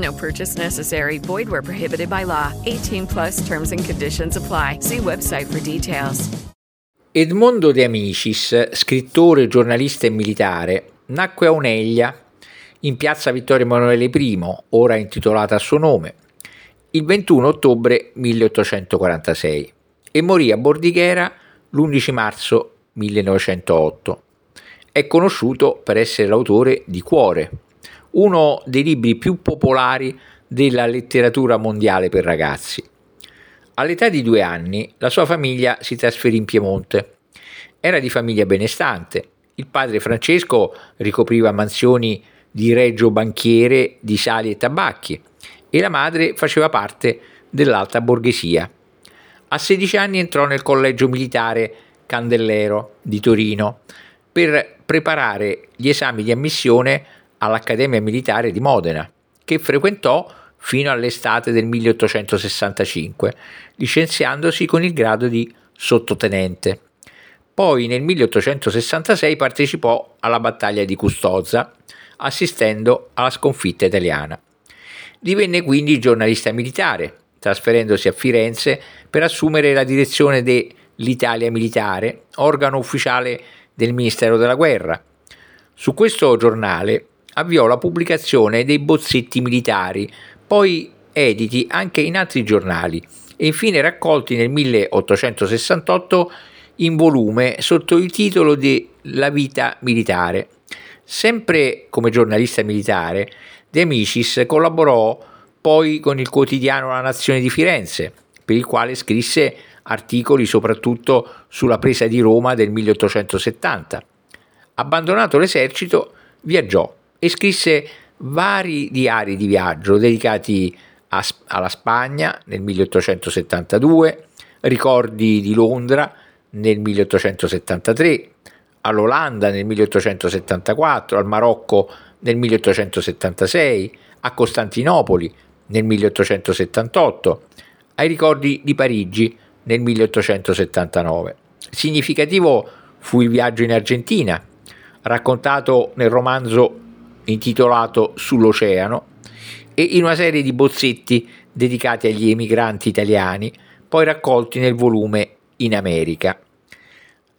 No purchase necessary. Void where prohibited by law. 18 plus terms and conditions apply. See website for details. Edmondo De Amicis, scrittore, giornalista e militare, nacque a Oneglia, in piazza Vittorio Emanuele I, ora intitolata a suo nome, il 21 ottobre 1846 e morì a Bordighera l'11 marzo 1908. È conosciuto per essere l'autore di Cuore, uno dei libri più popolari della letteratura mondiale per ragazzi. All'età di due anni la sua famiglia si trasferì in Piemonte. Era di famiglia benestante. Il padre Francesco ricopriva mansioni di regio banchiere di sali e tabacchi e la madre faceva parte dell'alta borghesia. A 16 anni entrò nel collegio militare Candellero di Torino per preparare gli esami di ammissione all'Accademia Militare di Modena, che frequentò fino all'estate del 1865, licenziandosi con il grado di sottotenente. Poi nel 1866 partecipò alla battaglia di Custoza, assistendo alla sconfitta italiana. Divenne quindi giornalista militare, trasferendosi a Firenze per assumere la direzione dell'Italia Militare, organo ufficiale del Ministero della Guerra. Su questo giornale avviò la pubblicazione dei bozzetti militari, poi editi anche in altri giornali e infine raccolti nel 1868 in volume sotto il titolo di La vita militare. Sempre come giornalista militare, De Amicis collaborò poi con il quotidiano La Nazione di Firenze, per il quale scrisse articoli soprattutto sulla presa di Roma del 1870. Abbandonato l'esercito, viaggiò e scrisse vari diari di viaggio dedicati a, alla Spagna nel 1872, ricordi di Londra nel 1873, all'Olanda nel 1874, al Marocco nel 1876, a Costantinopoli nel 1878, ai ricordi di Parigi nel 1879. Significativo fu il viaggio in Argentina, raccontato nel romanzo intitolato Sull'Oceano e in una serie di bozzetti dedicati agli emigranti italiani, poi raccolti nel volume In America.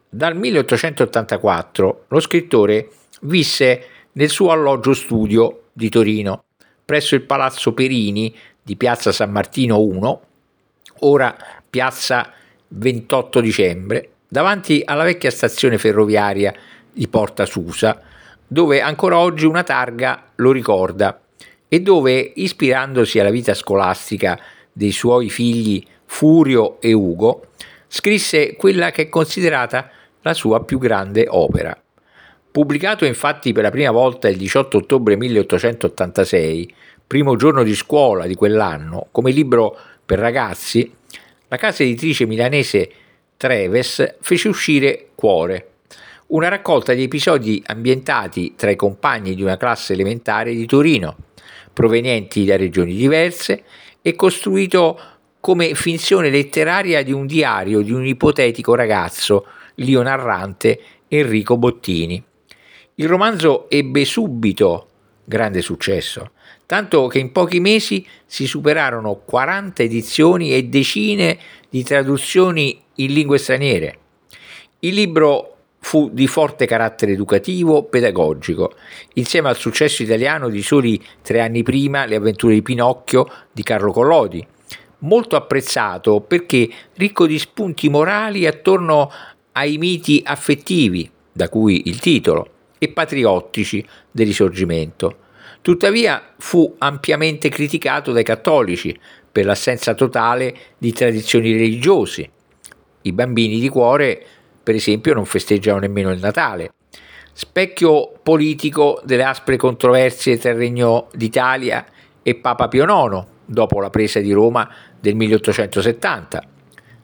Dal 1884 lo scrittore visse nel suo alloggio studio di Torino, presso il Palazzo Perini di Piazza San Martino 1, ora Piazza 28 dicembre, davanti alla vecchia stazione ferroviaria di Porta Susa, dove ancora oggi una targa lo ricorda e dove, ispirandosi alla vita scolastica dei suoi figli Furio e Ugo, scrisse quella che è considerata la sua più grande opera. Pubblicato infatti per la prima volta il 18 ottobre 1886, primo giorno di scuola di quell'anno, come libro per ragazzi, la casa editrice milanese Treves fece uscire Cuore, una raccolta di episodi ambientati tra i compagni di una classe elementare di Torino, provenienti da regioni diverse e costruito come finzione letteraria di un diario di un ipotetico ragazzo, Lio narrante Enrico Bottini. Il romanzo ebbe subito grande successo, tanto che in pochi mesi si superarono 40 edizioni e decine di traduzioni in lingue straniere. Il libro fu di forte carattere educativo, pedagogico, insieme al successo italiano di soli tre anni prima Le avventure di Pinocchio di Carlo Collodi, molto apprezzato perché ricco di spunti morali attorno ai miti affettivi, da cui il titolo, e patriottici del risorgimento. Tuttavia fu ampiamente criticato dai cattolici per l'assenza totale di tradizioni religiose. I bambini di cuore, per esempio, non festeggiano nemmeno il Natale. Specchio politico delle aspre controversie tra il Regno d'Italia e Papa Pio IX, dopo la presa di Roma del 1870.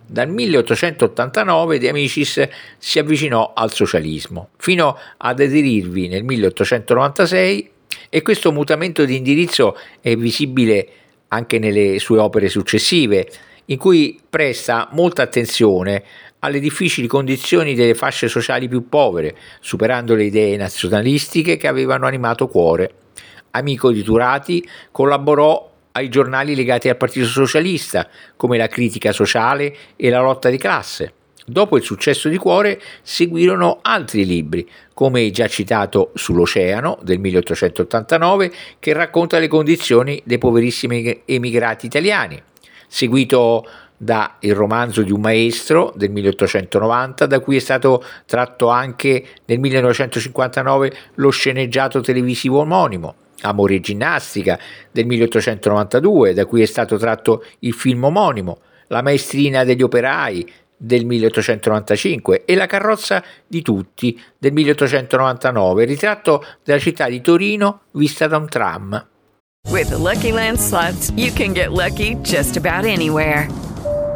Dal 1889 De Amicis si avvicinò al socialismo, fino ad aderirvi nel 1896 e questo mutamento di indirizzo è visibile anche nelle sue opere successive, in cui presta molta attenzione alle difficili condizioni delle fasce sociali più povere, superando le idee nazionalistiche che avevano animato Cuore. Amico di Turati, collaborò ai giornali legati al Partito Socialista, come la critica sociale e la lotta di classe. Dopo il successo di Cuore seguirono altri libri, come già citato Sull'Oceano del 1889, che racconta le condizioni dei poverissimi emigrati italiani, seguito da Il romanzo di un maestro del 1890, da cui è stato tratto anche nel 1959 lo sceneggiato televisivo omonimo, Amore e ginnastica del 1892, da cui è stato tratto il film omonimo, La maestrina degli operai del 1895 e La carrozza di tutti del 1899, ritratto della città di Torino vista da un tram. With the Lucky Land slots, you can get lucky just about anywhere.